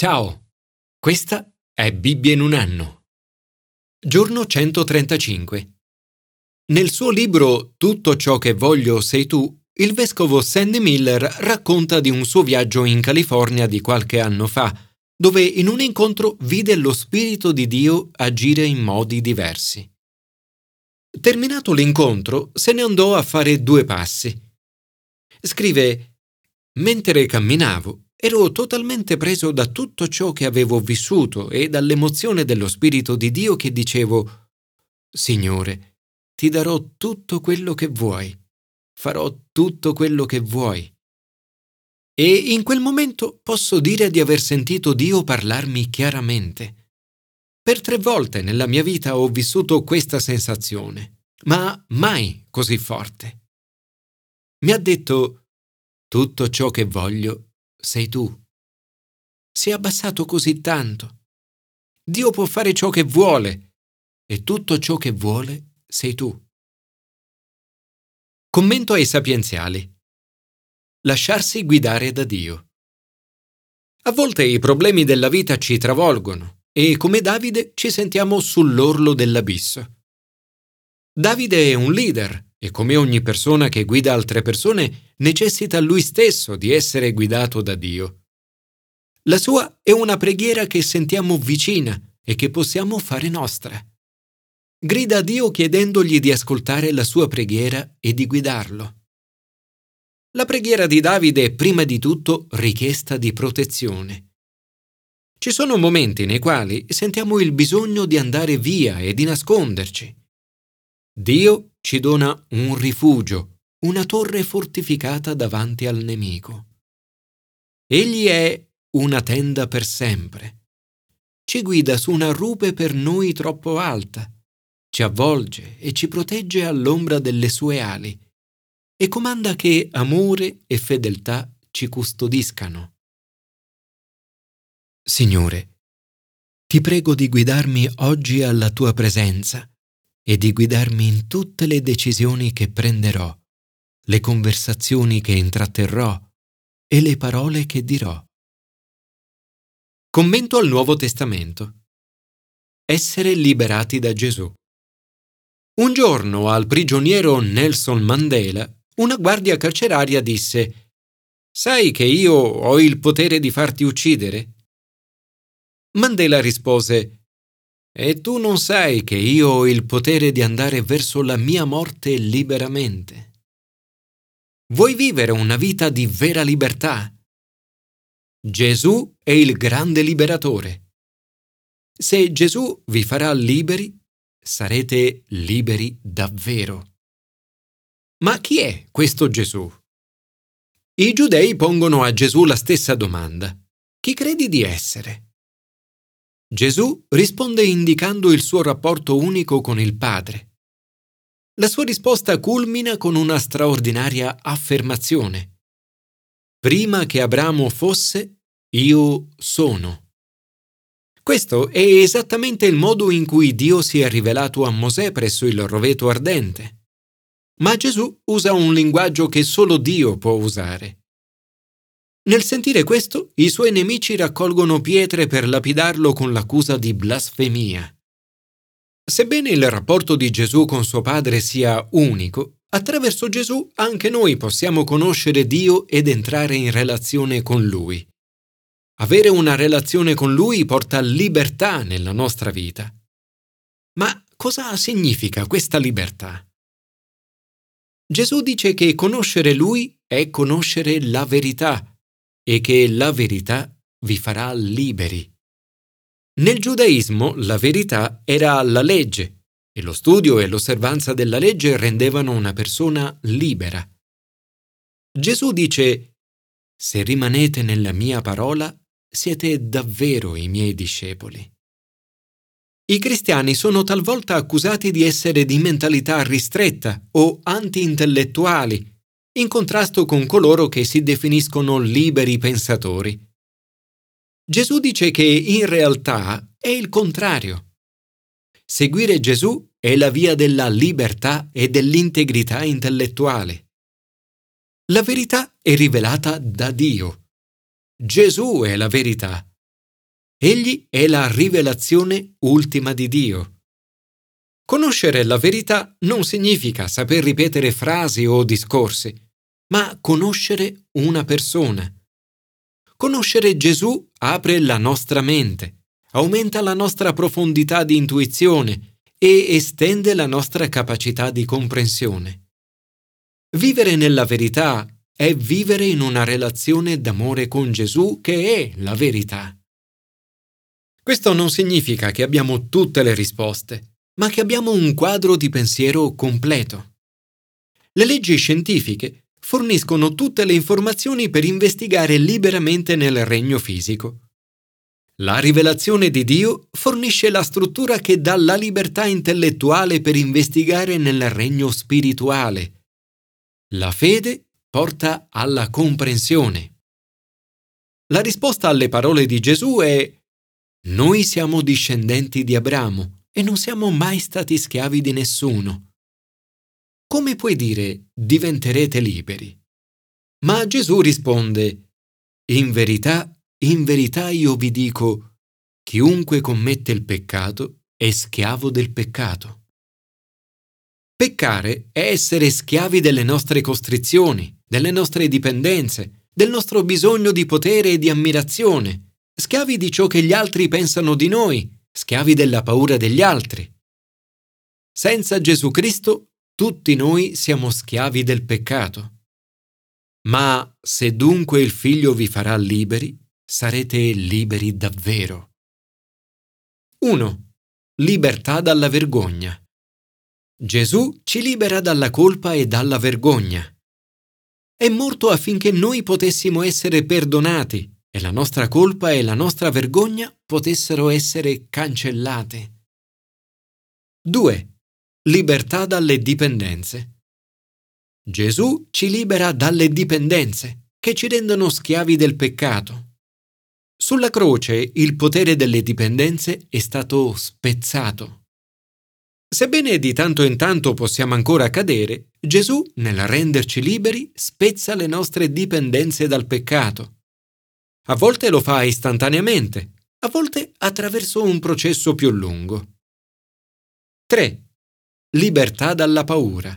Ciao, questa è Bibbia in un anno. Giorno 135. Nel suo libro Tutto ciò che voglio sei tu, il vescovo Sandy Miller racconta di un suo viaggio in California di qualche anno fa, dove in un incontro vide lo Spirito di Dio agire in modi diversi. Terminato l'incontro, se ne andò a fare due passi. Scrive, mentre camminavo, Ero totalmente preso da tutto ciò che avevo vissuto e dall'emozione dello Spirito di Dio che dicevo, Signore, ti darò tutto quello che vuoi, farò tutto quello che vuoi. E in quel momento posso dire di aver sentito Dio parlarmi chiaramente. Per tre volte nella mia vita ho vissuto questa sensazione, ma mai così forte. Mi ha detto, tutto ciò che voglio sei tu. Si è abbassato così tanto. Dio può fare ciò che vuole e tutto ciò che vuole sei tu. Commento ai sapienziali. Lasciarsi guidare da Dio. A volte i problemi della vita ci travolgono e come Davide ci sentiamo sull'orlo dell'abisso. Davide è un leader e come ogni persona che guida altre persone necessita lui stesso di essere guidato da Dio. La sua è una preghiera che sentiamo vicina e che possiamo fare nostra. Grida a Dio chiedendogli di ascoltare la sua preghiera e di guidarlo. La preghiera di Davide è prima di tutto richiesta di protezione. Ci sono momenti nei quali sentiamo il bisogno di andare via e di nasconderci. Dio ci dona un rifugio, una torre fortificata davanti al nemico. Egli è una tenda per sempre. Ci guida su una rupe per noi troppo alta, ci avvolge e ci protegge all'ombra delle sue ali e comanda che amore e fedeltà ci custodiscano. Signore, ti prego di guidarmi oggi alla tua presenza e di guidarmi in tutte le decisioni che prenderò, le conversazioni che intratterrò e le parole che dirò. Commento al Nuovo Testamento. Essere liberati da Gesù. Un giorno al prigioniero Nelson Mandela, una guardia carceraria disse Sai che io ho il potere di farti uccidere? Mandela rispose e tu non sai che io ho il potere di andare verso la mia morte liberamente. Vuoi vivere una vita di vera libertà? Gesù è il grande liberatore. Se Gesù vi farà liberi, sarete liberi davvero. Ma chi è questo Gesù? I giudei pongono a Gesù la stessa domanda. Chi credi di essere? Gesù risponde indicando il suo rapporto unico con il Padre. La sua risposta culmina con una straordinaria affermazione. Prima che Abramo fosse, io sono. Questo è esattamente il modo in cui Dio si è rivelato a Mosè presso il roveto ardente. Ma Gesù usa un linguaggio che solo Dio può usare. Nel sentire questo, i suoi nemici raccolgono pietre per lapidarlo con l'accusa di blasfemia. Sebbene il rapporto di Gesù con suo Padre sia unico, attraverso Gesù anche noi possiamo conoscere Dio ed entrare in relazione con Lui. Avere una relazione con Lui porta libertà nella nostra vita. Ma cosa significa questa libertà? Gesù dice che conoscere Lui è conoscere la verità e che la verità vi farà liberi. Nel giudaismo la verità era la legge e lo studio e l'osservanza della legge rendevano una persona libera. Gesù dice, Se rimanete nella mia parola, siete davvero i miei discepoli. I cristiani sono talvolta accusati di essere di mentalità ristretta o anti-intellettuali in contrasto con coloro che si definiscono liberi pensatori. Gesù dice che in realtà è il contrario. Seguire Gesù è la via della libertà e dell'integrità intellettuale. La verità è rivelata da Dio. Gesù è la verità Egli è la rivelazione ultima di Dio. Conoscere la verità non significa saper ripetere frasi o discorsi, ma conoscere una persona. Conoscere Gesù apre la nostra mente, aumenta la nostra profondità di intuizione e estende la nostra capacità di comprensione. Vivere nella verità è vivere in una relazione d'amore con Gesù che è la verità. Questo non significa che abbiamo tutte le risposte, ma che abbiamo un quadro di pensiero completo. Le leggi scientifiche forniscono tutte le informazioni per investigare liberamente nel regno fisico. La rivelazione di Dio fornisce la struttura che dà la libertà intellettuale per investigare nel regno spirituale. La fede porta alla comprensione. La risposta alle parole di Gesù è Noi siamo discendenti di Abramo e non siamo mai stati schiavi di nessuno. Come puoi dire diventerete liberi? Ma Gesù risponde In verità, in verità io vi dico, chiunque commette il peccato è schiavo del peccato. Peccare è essere schiavi delle nostre costrizioni, delle nostre dipendenze, del nostro bisogno di potere e di ammirazione, schiavi di ciò che gli altri pensano di noi, schiavi della paura degli altri. Senza Gesù Cristo tutti noi siamo schiavi del peccato. Ma se dunque il Figlio vi farà liberi, sarete liberi davvero. 1. Libertà dalla vergogna. Gesù ci libera dalla colpa e dalla vergogna. È morto affinché noi potessimo essere perdonati e la nostra colpa e la nostra vergogna potessero essere cancellate. 2. Libertà dalle dipendenze. Gesù ci libera dalle dipendenze che ci rendono schiavi del peccato. Sulla croce il potere delle dipendenze è stato spezzato. Sebbene di tanto in tanto possiamo ancora cadere, Gesù, nel renderci liberi, spezza le nostre dipendenze dal peccato. A volte lo fa istantaneamente, a volte attraverso un processo più lungo. 3. Libertà dalla paura.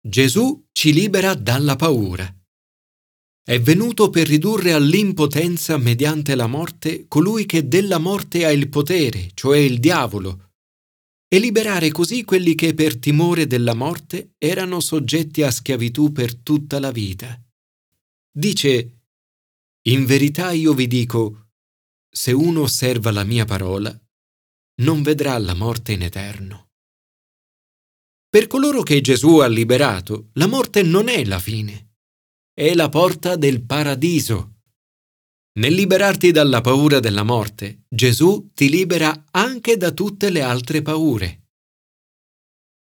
Gesù ci libera dalla paura. È venuto per ridurre all'impotenza mediante la morte colui che della morte ha il potere, cioè il diavolo, e liberare così quelli che per timore della morte erano soggetti a schiavitù per tutta la vita. Dice, In verità io vi dico, se uno osserva la mia parola, non vedrà la morte in eterno. Per coloro che Gesù ha liberato, la morte non è la fine è la porta del paradiso. Nel liberarti dalla paura della morte, Gesù ti libera anche da tutte le altre paure.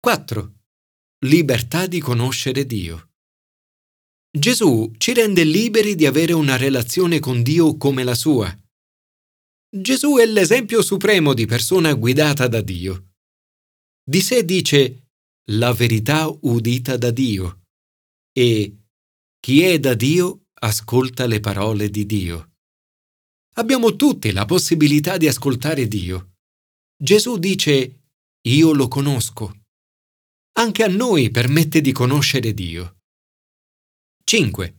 4. Libertà di conoscere Dio. Gesù ci rende liberi di avere una relazione con Dio come la sua. Gesù è l'esempio supremo di persona guidata da Dio. Di sé dice la verità udita da Dio e chi è da Dio ascolta le parole di Dio. Abbiamo tutti la possibilità di ascoltare Dio. Gesù dice, io lo conosco. Anche a noi permette di conoscere Dio. 5.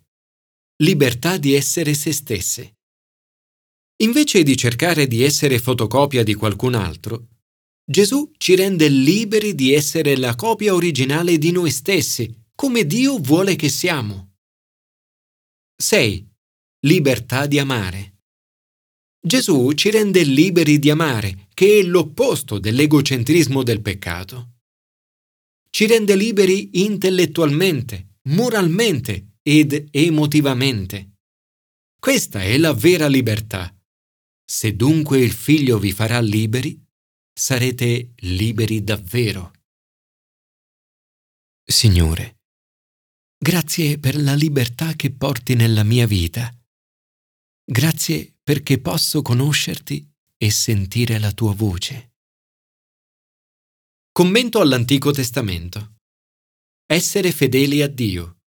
Libertà di essere se stesse. Invece di cercare di essere fotocopia di qualcun altro, Gesù ci rende liberi di essere la copia originale di noi stessi, come Dio vuole che siamo. 6. Libertà di amare. Gesù ci rende liberi di amare, che è l'opposto dell'egocentrismo del peccato. Ci rende liberi intellettualmente, moralmente ed emotivamente. Questa è la vera libertà. Se dunque il Figlio vi farà liberi, sarete liberi davvero. Signore, Grazie per la libertà che porti nella mia vita. Grazie perché posso conoscerti e sentire la tua voce. Commento all'Antico Testamento. Essere fedeli a Dio.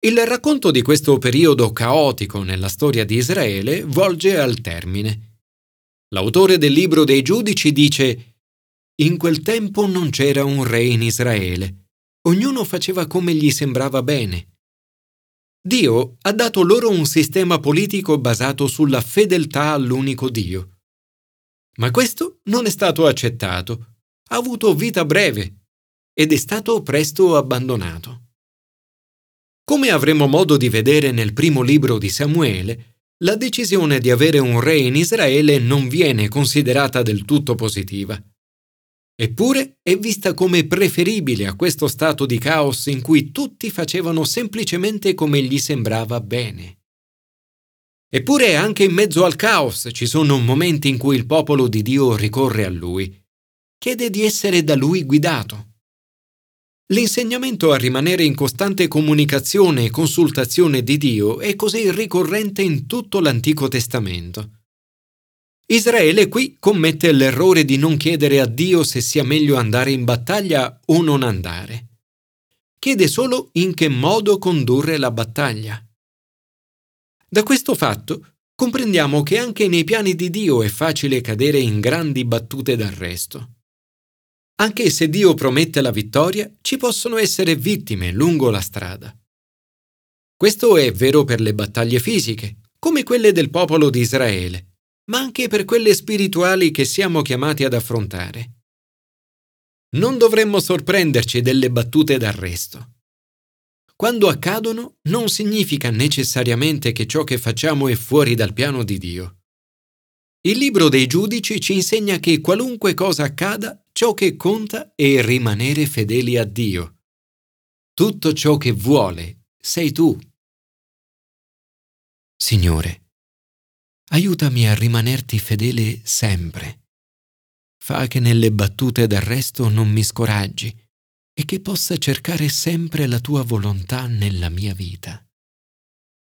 Il racconto di questo periodo caotico nella storia di Israele volge al termine. L'autore del libro dei giudici dice In quel tempo non c'era un re in Israele. Ognuno faceva come gli sembrava bene. Dio ha dato loro un sistema politico basato sulla fedeltà all'unico Dio. Ma questo non è stato accettato, ha avuto vita breve ed è stato presto abbandonato. Come avremo modo di vedere nel primo libro di Samuele, la decisione di avere un re in Israele non viene considerata del tutto positiva. Eppure è vista come preferibile a questo stato di caos in cui tutti facevano semplicemente come gli sembrava bene. Eppure anche in mezzo al caos ci sono momenti in cui il popolo di Dio ricorre a lui, chiede di essere da lui guidato. L'insegnamento a rimanere in costante comunicazione e consultazione di Dio è così ricorrente in tutto l'Antico Testamento. Israele qui commette l'errore di non chiedere a Dio se sia meglio andare in battaglia o non andare. Chiede solo in che modo condurre la battaglia. Da questo fatto comprendiamo che anche nei piani di Dio è facile cadere in grandi battute d'arresto. Anche se Dio promette la vittoria, ci possono essere vittime lungo la strada. Questo è vero per le battaglie fisiche, come quelle del popolo di Israele, ma anche per quelle spirituali che siamo chiamati ad affrontare. Non dovremmo sorprenderci delle battute d'arresto. Quando accadono non significa necessariamente che ciò che facciamo è fuori dal piano di Dio. Il libro dei giudici ci insegna che qualunque cosa accada, ciò che conta è rimanere fedeli a Dio. Tutto ciò che vuole sei tu. Signore, aiutami a rimanerti fedele sempre. Fa che nelle battute d'arresto non mi scoraggi e che possa cercare sempre la tua volontà nella mia vita.